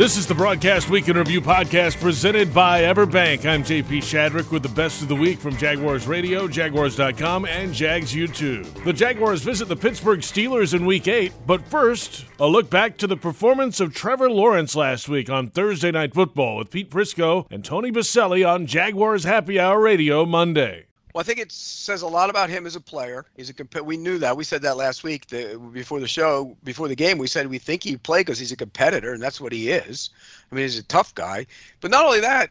This is the Broadcast Week in Review podcast presented by Everbank. I'm JP Shadrick with the best of the week from Jaguars Radio, Jaguars.com, and Jags YouTube. The Jaguars visit the Pittsburgh Steelers in Week 8, but first, a look back to the performance of Trevor Lawrence last week on Thursday Night Football with Pete Prisco and Tony Boselli on Jaguars Happy Hour Radio Monday. Well, I think it says a lot about him as a player. He's a comp- we knew that. We said that last week the, before the show, before the game. We said we think he played because he's a competitor, and that's what he is. I mean, he's a tough guy. But not only that,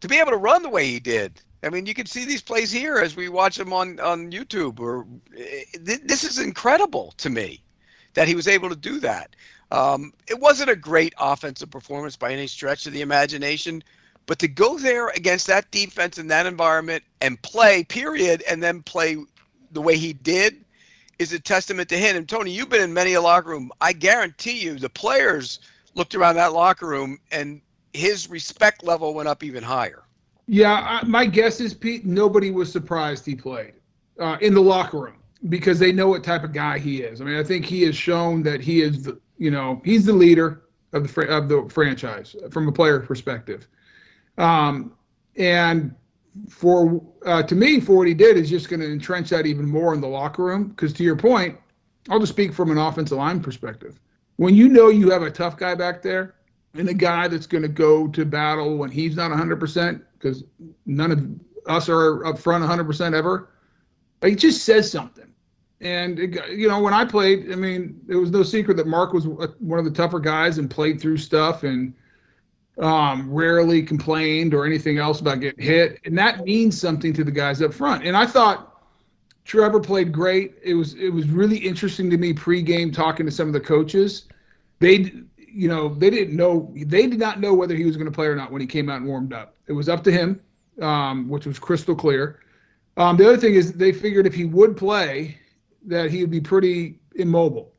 to be able to run the way he did. I mean, you can see these plays here as we watch them on on YouTube. Or eh, this is incredible to me that he was able to do that. Um, it wasn't a great offensive performance by any stretch of the imagination but to go there against that defense in that environment and play, period, and then play the way he did is a testament to him. And Tony, you've been in many a locker room. I guarantee you the players looked around that locker room and his respect level went up even higher. Yeah, I, my guess is Pete. Nobody was surprised he played uh, in the locker room because they know what type of guy he is. I mean, I think he has shown that he is the, you know, he's the leader of the of the franchise from a player perspective. Um, and for uh, to me, for what he did is just going to entrench that even more in the locker room. Because to your point, I'll just speak from an offensive line perspective. When you know you have a tough guy back there and a guy that's going to go to battle when he's not 100%, because none of us are up front 100% ever, it just says something. And it, you know, when I played, I mean, it was no secret that Mark was one of the tougher guys and played through stuff and um, rarely complained or anything else about getting hit, and that means something to the guys up front. And I thought Trevor played great. It was it was really interesting to me pregame talking to some of the coaches. They you know they didn't know they did not know whether he was going to play or not when he came out and warmed up. It was up to him, um, which was crystal clear. Um, the other thing is they figured if he would play, that he would be pretty immobile.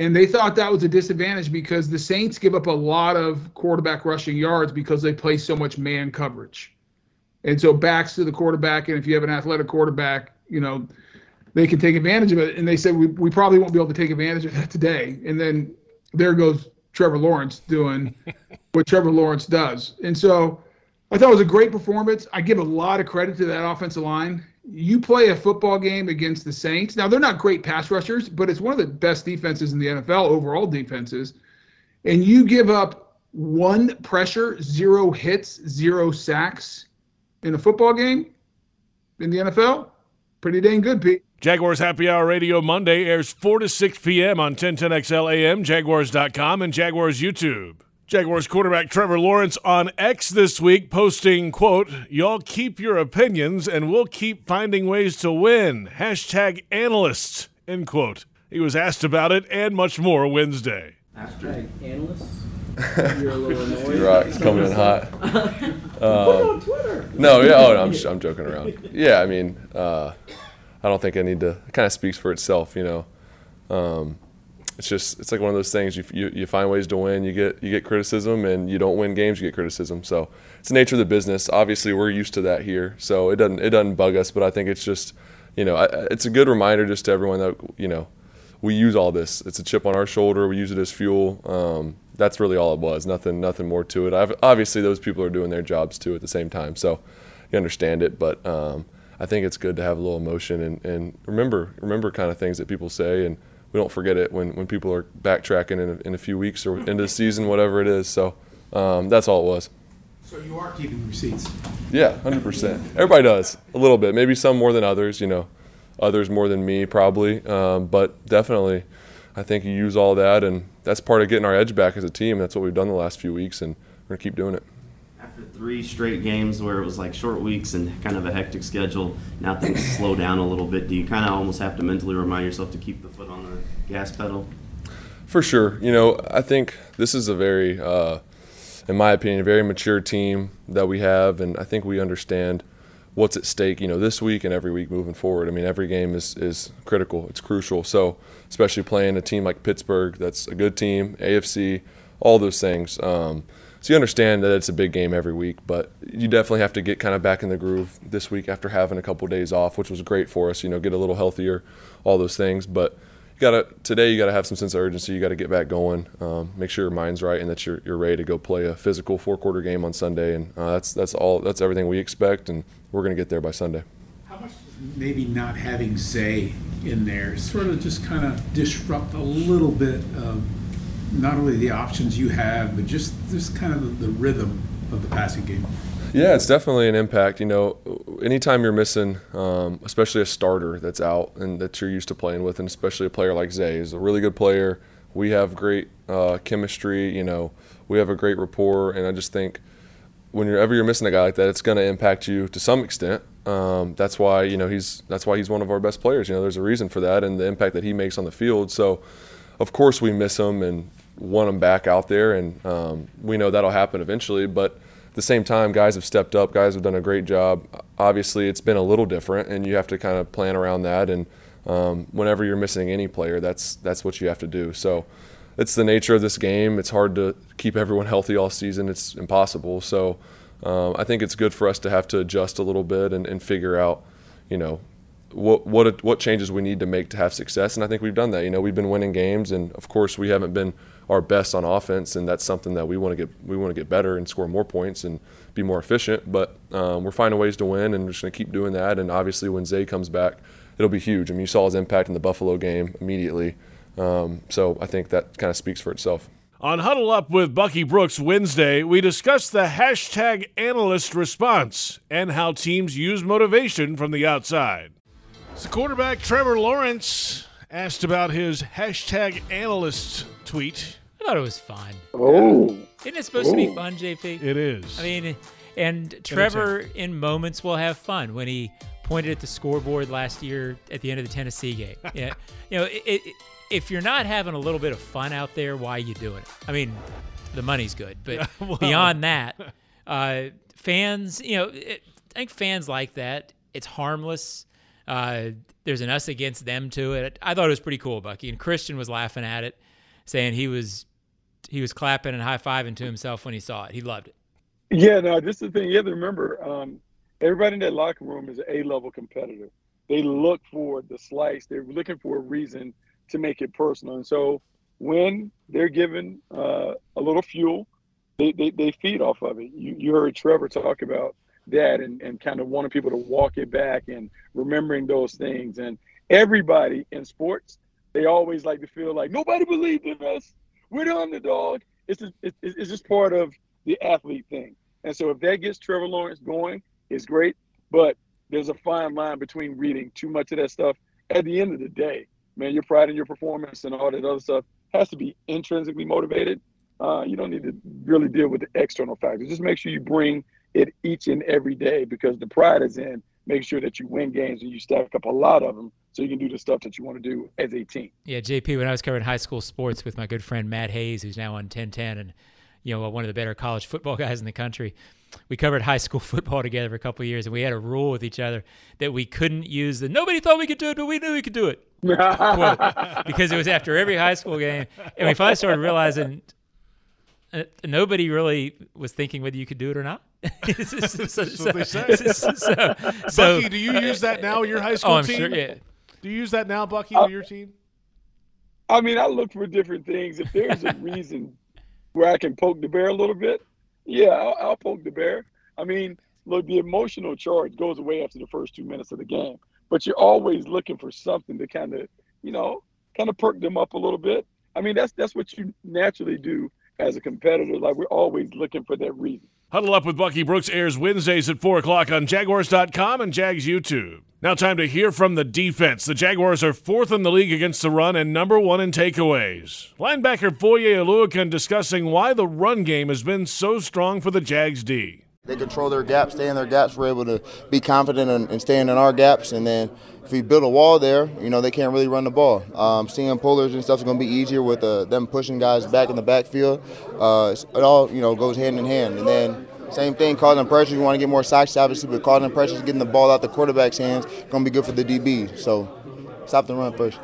And they thought that was a disadvantage because the Saints give up a lot of quarterback rushing yards because they play so much man coverage. And so backs to the quarterback, and if you have an athletic quarterback, you know, they can take advantage of it. And they said we, we probably won't be able to take advantage of that today. And then there goes Trevor Lawrence doing what Trevor Lawrence does. And so I thought it was a great performance. I give a lot of credit to that offensive line you play a football game against the Saints. Now they're not great pass rushers, but it's one of the best defenses in the NFL overall defenses. And you give up one pressure, zero hits, zero sacks in a football game in the NFL. Pretty dang good, Pete. Jaguars Happy Hour Radio Monday airs 4 to 6 p.m. on 1010XL AM, Jaguars.com, and Jaguars YouTube. Jaguars quarterback Trevor Lawrence on X this week posting, quote, Y'all keep your opinions and we'll keep finding ways to win. Hashtag analysts, end quote. He was asked about it and much more Wednesday. Hashtag analysts? You're a little annoyed. Rock's coming in hot. Put it on Twitter. No, yeah, oh, no, I'm, I'm joking around. Yeah, I mean, uh, I don't think I need to, it kind of speaks for itself, you know. Um, it's just it's like one of those things you, you, you find ways to win you get you get criticism and you don't win games you get criticism. So it's the nature of the business. Obviously we're used to that here so it doesn't it doesn't bug us but I think it's just you know it's a good reminder just to everyone that you know we use all this. It's a chip on our shoulder. We use it as fuel. Um, that's really all it was. Nothing nothing more to it. I've, obviously those people are doing their jobs too at the same time so you understand it but um, I think it's good to have a little emotion and, and remember remember kind of things that people say and we don't forget it when, when people are backtracking in a, in a few weeks or into the season, whatever it is. So um, that's all it was. So you are keeping receipts? Yeah, 100%. Everybody does a little bit, maybe some more than others, you know, others more than me probably. Um, but definitely, I think you use all that, and that's part of getting our edge back as a team. That's what we've done the last few weeks, and we're going to keep doing it After three straight games where it was like short weeks and kind of a hectic schedule. Now things slow down a little bit. Do you kind of almost have to mentally remind yourself to keep the foot on the gas pedal? For sure. You know, I think this is a very, uh, in my opinion, a very mature team that we have, and I think we understand what's at stake. You know, this week and every week moving forward. I mean, every game is is critical. It's crucial. So, especially playing a team like Pittsburgh, that's a good team, AFC, all those things. Um, so you understand that it's a big game every week, but you definitely have to get kind of back in the groove this week after having a couple of days off, which was great for us. You know, get a little healthier, all those things. But you gotta today you gotta have some sense of urgency. You gotta get back going. Um, make sure your mind's right and that you're you're ready to go play a physical four quarter game on Sunday. And uh, that's that's all that's everything we expect, and we're gonna get there by Sunday. How much maybe not having Zay in there sort of just kind of disrupt a little bit of not only the options you have, but just just kind of the rhythm of the passing game. Yeah, it's definitely an impact. You know, anytime you're missing, um, especially a starter that's out and that you're used to playing with, and especially a player like Zay is a really good player. We have great uh, chemistry. You know, we have a great rapport, and I just think whenever you're missing a guy like that, it's going to impact you to some extent. Um, that's why you know he's that's why he's one of our best players. You know, there's a reason for that, and the impact that he makes on the field. So, of course, we miss him and want him back out there, and um, we know that'll happen eventually, but at the same time, guys have stepped up. Guys have done a great job. Obviously, it's been a little different, and you have to kind of plan around that. And um, whenever you're missing any player, that's that's what you have to do. So it's the nature of this game. It's hard to keep everyone healthy all season. It's impossible. So um, I think it's good for us to have to adjust a little bit and, and figure out, you know, what what what changes we need to make to have success. And I think we've done that. You know, we've been winning games, and of course, we haven't been our best on offense, and that's something that we want to get we want to get better and score more points and be more efficient. But um, we're finding ways to win, and we're just going to keep doing that. And obviously, when Zay comes back, it'll be huge. I mean, you saw his impact in the Buffalo game immediately. Um, so I think that kind of speaks for itself. On Huddle Up with Bucky Brooks Wednesday, we discussed the hashtag analyst response and how teams use motivation from the outside. The quarterback Trevor Lawrence asked about his hashtag analyst tweet I thought it was fun. Oh. Isn't it supposed to be fun, JP? It is. I mean, and Trevor in moments will have fun when he pointed at the scoreboard last year at the end of the Tennessee game. yeah, you know, it, it, if you're not having a little bit of fun out there, why are you doing it? I mean, the money's good, but Well. beyond that, uh, fans, you know, it, I think fans like that. It's harmless. Uh, there's an us against them to it. I thought it was pretty cool, Bucky. And Christian was laughing at it, saying he was he was clapping and high fiving to himself when he saw it. He loved it. Yeah, no, this is the thing. You have to remember, um, everybody in that locker room is an A-level competitor. They look for the slice. They're looking for a reason to make it personal. And so when they're given uh, a little fuel, they, they, they feed off of it. You, you heard Trevor talk about that and, and kind of wanting people to walk it back and remembering those things. And everybody in sports, they always like to feel like nobody believed in us. We're the underdog. It's just, it's, just part of the athlete thing. And so if that gets Trevor Lawrence going, it's great. But there's a fine line between reading too much of that stuff. At the end of the day, man, your pride in your performance and all that other stuff has to be intrinsically motivated. Uh, you don't need to really deal with the external factors. Just make sure you bring it each and every day because the pride is in making sure that you win games and you stack up a lot of them so you can do the stuff that you want to do as a team. Yeah, JP, when I was covering high school sports with my good friend Matt Hayes, who's now on 1010 and you know one of the better college football guys in the country, we covered high school football together for a couple of years, and we had a rule with each other that we couldn't use the "nobody thought we could do it, but we knew we could do it" because it was after every high school game, and we finally started realizing uh, nobody really was thinking whether you could do it or not. So, That's they say. so, so- Bucky, do you use that now? In your high school Oh, I'm team? sure. Yeah. Do you use that now, Bucky, Uh, with your team? I mean, I look for different things. If there's a reason where I can poke the bear a little bit, yeah, I'll, I'll poke the bear. I mean, look, the emotional charge goes away after the first two minutes of the game, but you're always looking for something to kind of, you know, kind of perk them up a little bit. I mean, that's that's what you naturally do as a competitor. Like we're always looking for that reason. Huddle Up with Bucky Brooks airs Wednesdays at 4 o'clock on Jaguars.com and Jags YouTube. Now, time to hear from the defense. The Jaguars are fourth in the league against the run and number one in takeaways. Linebacker Foye Oluokun discussing why the run game has been so strong for the Jags D. They control their gaps, stay in their gaps. We're able to be confident and, in staying in our gaps. And then if we build a wall there, you know, they can't really run the ball. Um, seeing pullers and stuff is going to be easier with uh, them pushing guys back in the backfield. Uh, it all, you know, goes hand in hand. And then same thing, causing pressure. You want to get more sacks, obviously, but causing pressure getting the ball out the quarterback's hands. Going to be good for the DB. So stop the run first.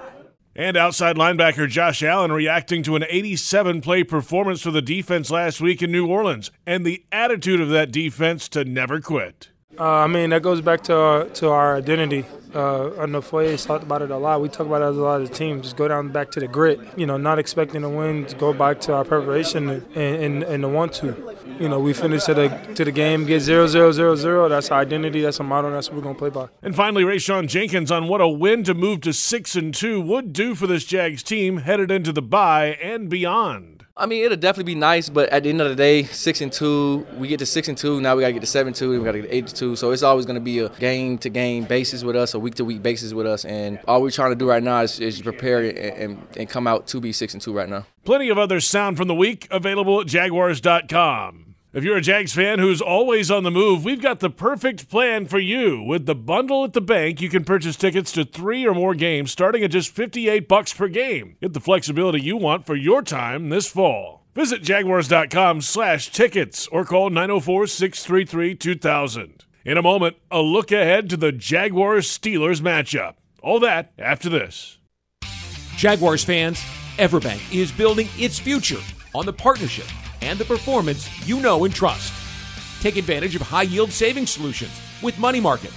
And outside linebacker Josh Allen reacting to an 87 play performance for the defense last week in New Orleans and the attitude of that defense to never quit. Uh, I mean, that goes back to our, to our identity. Uh, I know Foye talked about it a lot. We talk about it as a lot of teams. Just go down back to the grit. You know, not expecting to win. To go back to our preparation and, and, and the want to. You know, we finish to the to the game, get zero zero zero zero. That's our identity. That's our model. That's what we're gonna play by. And finally, Rayshawn Jenkins on what a win to move to six and two would do for this Jags team headed into the bye and beyond. I mean, it'll definitely be nice, but at the end of the day, six and two, we get to six and two. Now we got to get to seven two, and we got to get to eight to two. So it's always to be a game to game basis with us, a week to week basis with us, and all we're trying to do right now is, is prepare and, and, and come out to be six and two right now. Plenty of other sound from the week available at Jaguars.com. If you're a Jags fan who's always on the move, we've got the perfect plan for you. With the bundle at the bank, you can purchase tickets to 3 or more games starting at just 58 bucks per game. Get the flexibility you want for your time this fall. Visit jaguars.com slash tickets or call 904-633-2000. In a moment, a look ahead to the Jaguars Steelers matchup. All that after this. Jaguars fans, Everbank is building its future on the partnership and the performance you know and trust. Take advantage of high yield savings solutions with money market,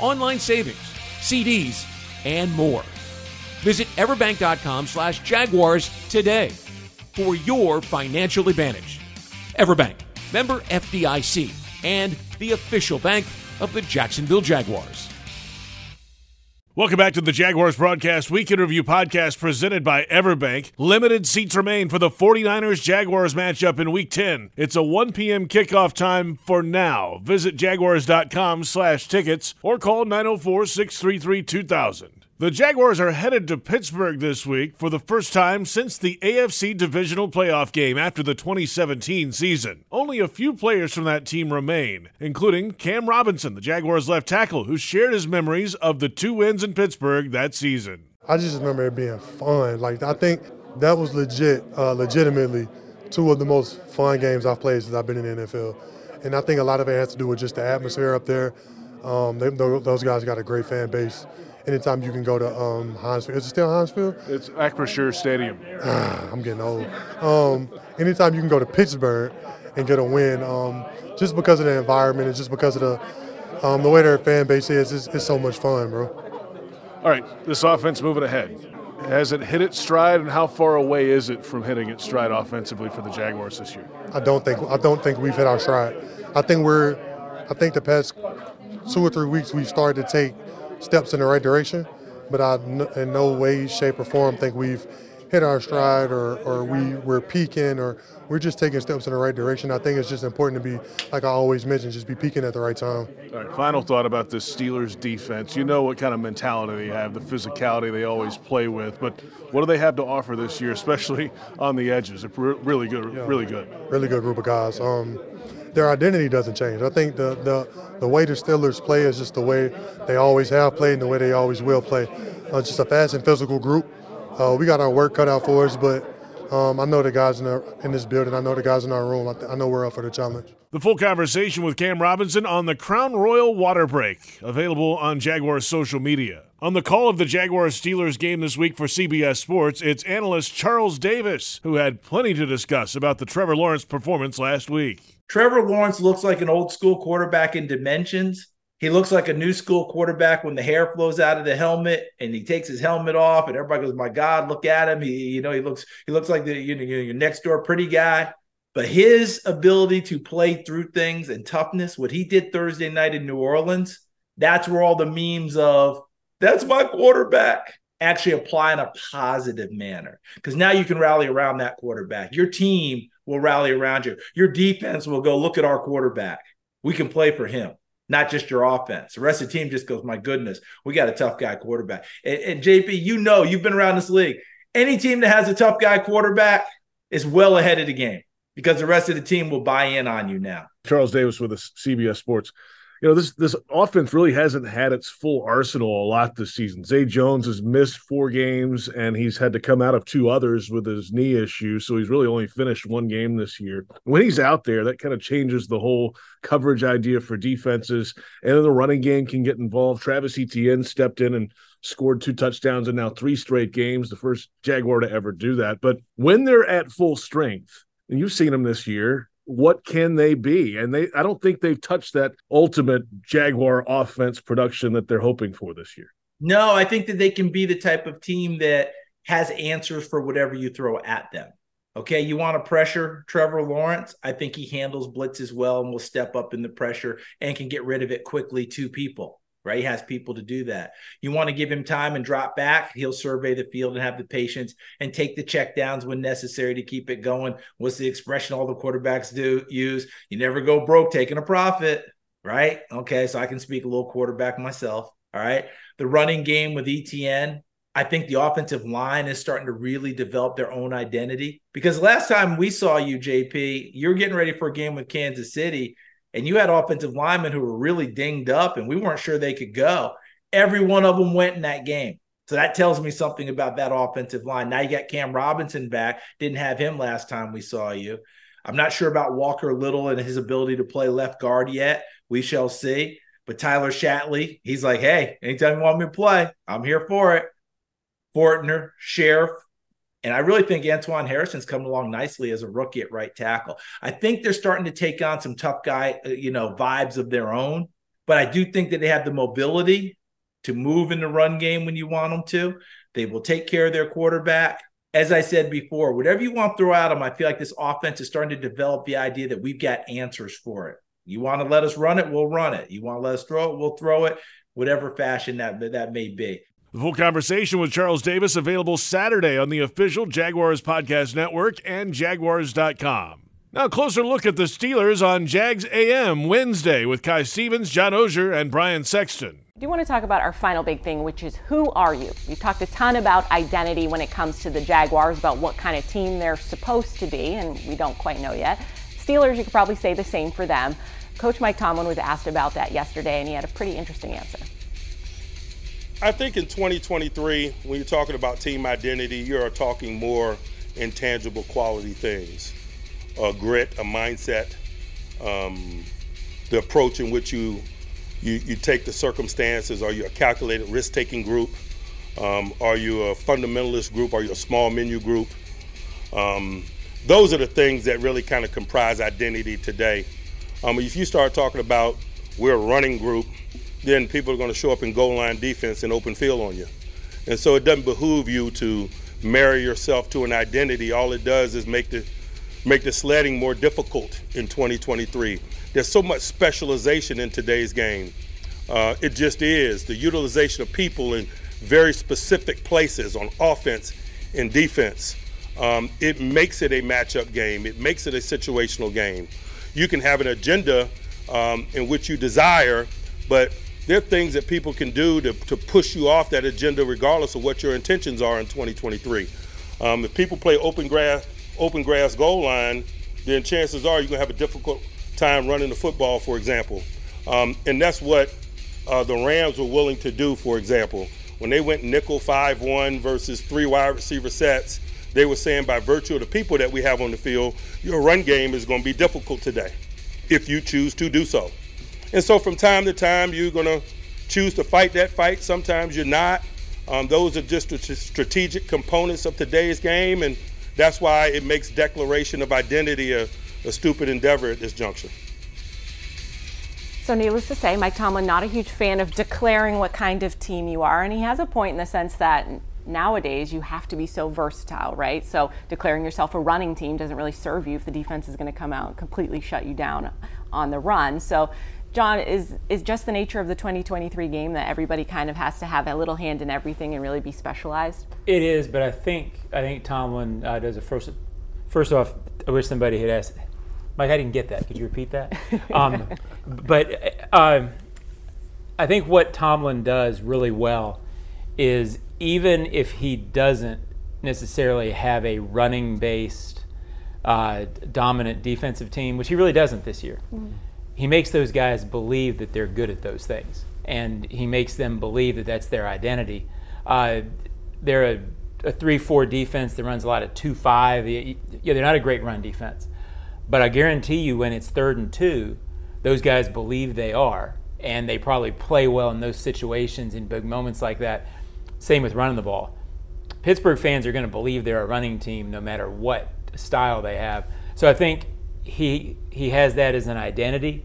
online savings, CDs, and more. Visit everbank.com slash jaguars today for your financial advantage. Everbank, member FDIC, and the official bank of the Jacksonville Jaguars. Welcome back to the Jaguars Broadcast Week in Review podcast presented by Everbank. Limited seats remain for the 49ers Jaguars matchup in Week 10. It's a 1 p.m. kickoff time for now. Visit jaguars.com slash tickets or call 904 633 2000. The Jaguars are headed to Pittsburgh this week for the first time since the AFC Divisional Playoff game after the 2017 season. Only a few players from that team remain, including Cam Robinson, the Jaguars left tackle, who shared his memories of the two wins in Pittsburgh that season. I just remember it being fun. Like I think that was legit, uh, legitimately two of the most fun games I've played since I've been in the NFL. And I think a lot of it has to do with just the atmosphere up there. Um, they, those guys got a great fan base anytime you can go to um, Heinz, is it still Heinz Field? It's Acrisure Stadium. I'm getting old. Um, anytime you can go to Pittsburgh and get a win, um, just because of the environment and just because of the um, the way their fan base is, it's, it's so much fun, bro. All right, this offense moving ahead. Has it hit its stride, and how far away is it from hitting its stride offensively for the Jaguars this year? I don't think I don't think we've hit our stride. I think we're I think the past two or three weeks we've started to take steps in the right direction, but I in no way, shape, or form think we've hit our stride or, or we, we're peaking or we're just taking steps in the right direction. I think it's just important to be, like I always mention, just be peaking at the right time. All right, final thought about this Steelers defense. You know what kind of mentality they have, the physicality they always play with, but what do they have to offer this year, especially on the edges? Really good, yeah, really good. Really good group of guys. Um, their identity doesn't change. I think the, the, the way the Steelers play is just the way they always have played and the way they always will play. Uh, just a fast and physical group. Uh, we got our work cut out for us, but um, I know the guys in, the, in this building. I know the guys in our room. I, th- I know we're up for the challenge. The full conversation with Cam Robinson on the Crown Royal Water Break, available on Jaguars social media. On the call of the Jaguars Steelers game this week for CBS Sports, it's analyst Charles Davis, who had plenty to discuss about the Trevor Lawrence performance last week. Trevor Lawrence looks like an old school quarterback in dimensions. He looks like a new school quarterback when the hair flows out of the helmet and he takes his helmet off and everybody goes, "My God, look at him!" He, you know, he looks he looks like the you know your next door pretty guy. But his ability to play through things and toughness, what he did Thursday night in New Orleans, that's where all the memes of "that's my quarterback" actually apply in a positive manner because now you can rally around that quarterback. Your team will rally around you. Your defense will go, look at our quarterback. We can play for him, not just your offense. The rest of the team just goes, my goodness, we got a tough guy quarterback. And, and JP, you know, you've been around this league. Any team that has a tough guy quarterback is well ahead of the game because the rest of the team will buy in on you now. Charles Davis with us, CBS Sports you know this this offense really hasn't had its full arsenal a lot this season. Zay Jones has missed four games and he's had to come out of two others with his knee issue, so he's really only finished one game this year. When he's out there, that kind of changes the whole coverage idea for defenses, and then the running game can get involved. Travis Etienne stepped in and scored two touchdowns in now three straight games, the first Jaguar to ever do that. But when they're at full strength, and you've seen them this year, what can they be? And they I don't think they've touched that ultimate Jaguar offense production that they're hoping for this year. No, I think that they can be the type of team that has answers for whatever you throw at them. Okay, you want to pressure Trevor Lawrence? I think he handles blitz as well and will step up in the pressure and can get rid of it quickly to people right? He has people to do that. You want to give him time and drop back. He'll survey the field and have the patience and take the check downs when necessary to keep it going. What's the expression all the quarterbacks do use? You never go broke taking a profit, right? Okay, so I can speak a little quarterback myself. All right. The running game with Etienne, I think the offensive line is starting to really develop their own identity because last time we saw you, JP, you're getting ready for a game with Kansas City and you had offensive linemen who were really dinged up and we weren't sure they could go. Every one of them went in that game. So that tells me something about that offensive line. Now you got Cam Robinson back. Didn't have him last time we saw you. I'm not sure about Walker Little and his ability to play left guard yet. We shall see. But Tyler Shatley, he's like, hey, anytime you want me to play, I'm here for it. Fortner, Scherff, and I really think Antoine Harrison's coming along nicely as a rookie at right tackle. I think they're starting to take on some tough guy, uh, you know, vibes of their own. But I do think that they have the mobility to move in the run game when you want them to. They will take care of their quarterback. As I said before, whatever you want to throw at them, I feel like this offense is starting to develop the idea that we've got answers for it. You want to let us run it, we'll run it. You want to let us throw it, we'll throw it, whatever fashion that that may be. The full conversation with Charles Davis available Saturday on the official Jaguars Podcast Network and Jaguars.com. Now, a closer look at the Steelers on Jags AM Wednesday with Kai Stevens, John Oehser, and Brian Sexton. I do want to talk about our final big thing, which is who are you? We've talked a ton about identity when it comes to the Jaguars, about what kind of team they're supposed to be, and we don't quite know yet. Steelers, you could probably say the same for them. Coach Mike Tomlin was asked about that yesterday, and he had a pretty interesting answer. I think in 2023, when you're talking about team identity, you're talking more intangible quality things a grit, a mindset, um, the approach in which you, you, you take the circumstances. Are you a calculated risk taking group? Um, are you a fundamentalist group? Are you a small menu group? Um, those are the things that really kind of comprise identity today. Um, if you start talking about we're a running group, then people are going to show up in goal line defense and open field on you. And so it doesn't behoove you to marry yourself to an identity. All it does is make the make the sledding more difficult in 2023. There's so much specialization in today's game. Uh, it just is. The utilization of people in very specific places on offense and defense. Um, it makes it a matchup game. It makes it a situational game. You can have an agenda um, in which you desire, but there are things that people can do to, to push you off that agenda regardless of what your intentions are in 2023. Um, if people play open grass, open grass goal line, then chances are you're going to have a difficult time running the football, for example. Um, and that's what uh, the Rams were willing to do, for example. When they went nickel 5 1 versus three wide receiver sets, they were saying by virtue of the people that we have on the field, your run game is going to be difficult today if you choose to do so. And so from time to time, you're going to choose to fight that fight. Sometimes you're not. Um, those are just the strategic components of today's game, and that's why it makes declaration of identity a, a stupid endeavor at this juncture. So, needless to say, Mike Tomlin not a huge fan of declaring what kind of team you are, and he has a point in the sense that nowadays you have to be so versatile, right? So, declaring yourself a running team doesn't really serve you if the defense is going to come out and completely shut you down on the run. So, John, is is just the nature of the 2023 game that everybody kind of has to have a little hand in everything and really be specialized? It is, but I think I think Tomlin uh, does a first. First off, I wish somebody had asked, Mike. I didn't get that. Could you repeat that? um, but uh, I think what Tomlin does really well is even if he doesn't necessarily have a running based uh, dominant defensive team, which he really doesn't this year. Mm-hmm he makes those guys believe that they're good at those things, and he makes them believe that that's their identity. Uh, they're a, a three-four defense that runs a lot of two-five. Yeah, they're not a great run defense, but I guarantee you, when it's third and two, those guys believe they are, and they probably play well in those situations in big moments like that. Same with running the ball. Pittsburgh fans are going to believe they're a running team no matter what style they have. So I think he he has that as an identity,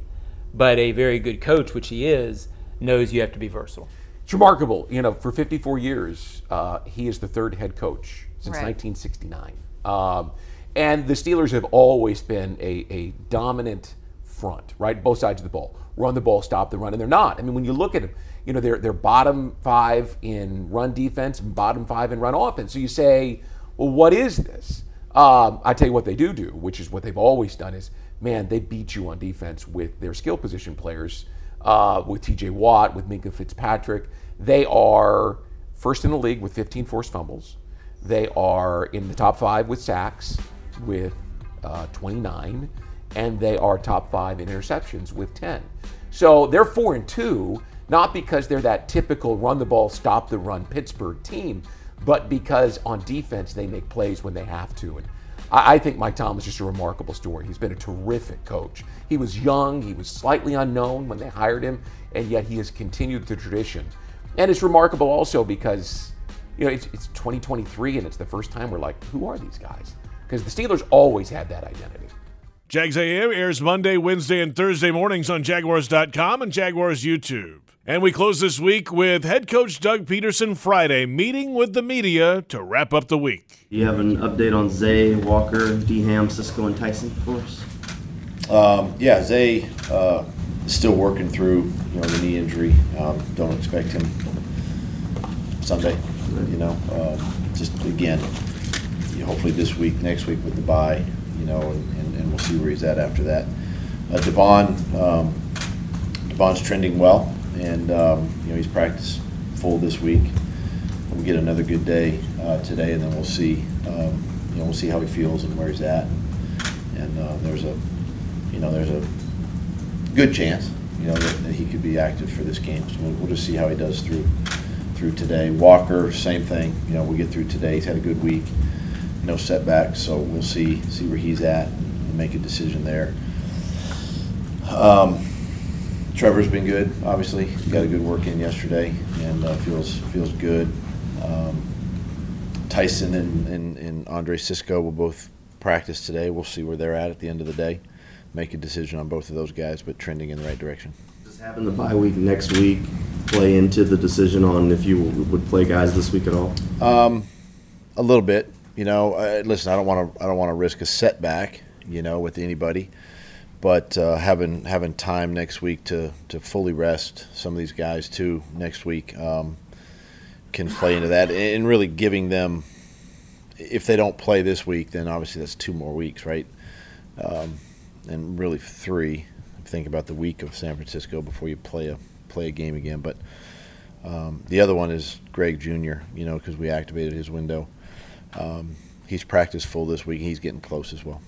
but a very good coach, which he is, knows you have to be versatile. It's remarkable. You know, for 54 years, uh, he is the third head coach since Right. 1969. Um, and the Steelers have always been a, a dominant front, right? Both sides of the ball. Run the ball, stop the run. And they're not. I mean, when you look at them, you know, they're, they're bottom five in run defense and bottom five in run offense. So you say, well, what is this? Um, I tell you what they do do, which is what they've always done is, man, they beat you on defense with their skill position players, uh, with TJ Watt, with Minkah Fitzpatrick. They are first in the league with 15 forced fumbles. They are in the top five with sacks with uh, 29, and they are top five in interceptions with 10. So they're four and two, not because they're that typical run the ball, stop the run Pittsburgh team, but because on defense they make plays when they have to. And I, I think Mike Tom is just a remarkable story. He's been a terrific coach. He was young, he was slightly unknown when they hired him, and yet he has continued the tradition. And it's remarkable also because you know, it's, it's 2023 and it's the first time we're like, who are these guys? Because the Steelers always had that identity. Jags AM airs Monday, Wednesday, and Thursday mornings on Jaguars.com and Jaguars YouTube. And we close this week with head coach Doug Pederson Friday meeting with the media to wrap up the week. Do you have an update on Zay, Walker, D Ham, Cisco, and Tyson for us? Um, yeah, Zay uh, is still working through you know the knee injury. Um, don't expect him Sunday. You know, um, just again, you know, hopefully this week, next week with the bye. You know, and, and, and we'll see where he's at after that. Uh, DaVon, um, DaVon's trending well, and um, you know he's practiced full this week. We'll get another good day uh, today, and then we'll see. Um, you know, we'll see how he feels and where he's at. And uh, there's a, you know, there's a good chance, you know, that, that he could be active for this game. So we'll, we'll just see how he does through through today. Walker, same thing. You know, we get through today. He's had a good week. No setbacks, so we'll see see where he's at and make a decision there. Um, Trevor's been good. Obviously, he got a good work in yesterday and uh, feels feels good. Um, Tyson and, and, and Andre Cisco will both practice today. We'll see where they're at at the end of the day. Make a decision on both of those guys, but trending in the right direction. Does having the bye week next week play into the decision on if you would play guys this week at all? Um, a little bit. You know, uh, listen, I don't want to. I don't want to risk a setback. You know, with anybody, but uh, having having time next week to to fully rest some of these guys too next week um, can play into that, and really giving them. If they don't play this week, then obviously that's two more weeks, right? Um, and really three. Think about the week of San Francisco before you play a play a game again. But um, the other one is Greg Junior You know, because we activated his window. Um, he's practiced full this week. He's getting close as well.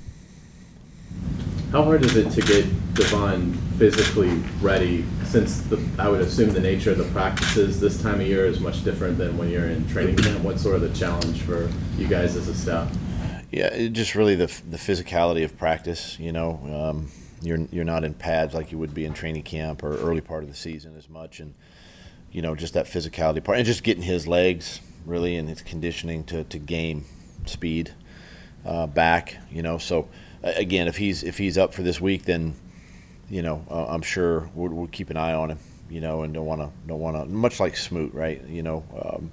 How hard is it to get DaVon physically ready? Since the, I would assume the nature of the practices this time of year is much different than when you're in training camp. What's sort of the challenge for you guys as a staff? Yeah, it just really the the physicality of practice. You know, um, you're you're not in pads like you would be in training camp or early part of the season as much, and you know just that physicality part, and just getting his legs really and his conditioning to to game speed uh, back. You know, so again, if he's if he's up for this week, then you know uh, I'm sure we'll, we'll keep an eye on him. You know, and don't want to don't want to much like Smoot, right? You know. Um,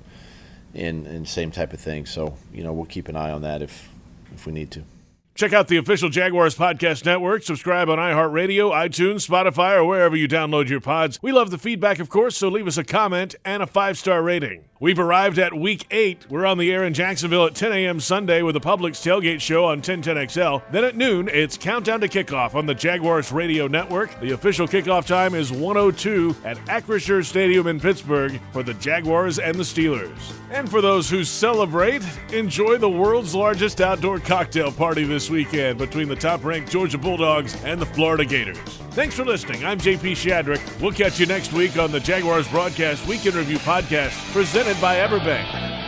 and, and same type of thing. So, you know, we'll keep an eye on that if if we need to. Check out the official Jaguars Podcast Network. Subscribe on iHeartRadio, iTunes, Spotify, or wherever you download your pods. We love the feedback, of course, so leave us a comment and a five star rating. We've arrived at week eight. We're on the air in Jacksonville at 10 a.m. Sunday with the Publix Tailgate Show on 1010XL. Then at noon, it's Countdown to Kickoff on the Jaguars Radio Network. The official kickoff time is 102 at Acrisure Stadium in Pittsburgh for the Jaguars and the Steelers. And for those who celebrate, enjoy the world's largest outdoor cocktail party this weekend between the top ranked Georgia Bulldogs and the Florida Gators. Thanks for listening. I'm JP Shadrick. We'll catch you next week on the Jaguars Broadcast Week in Review Podcast presented by Everbank.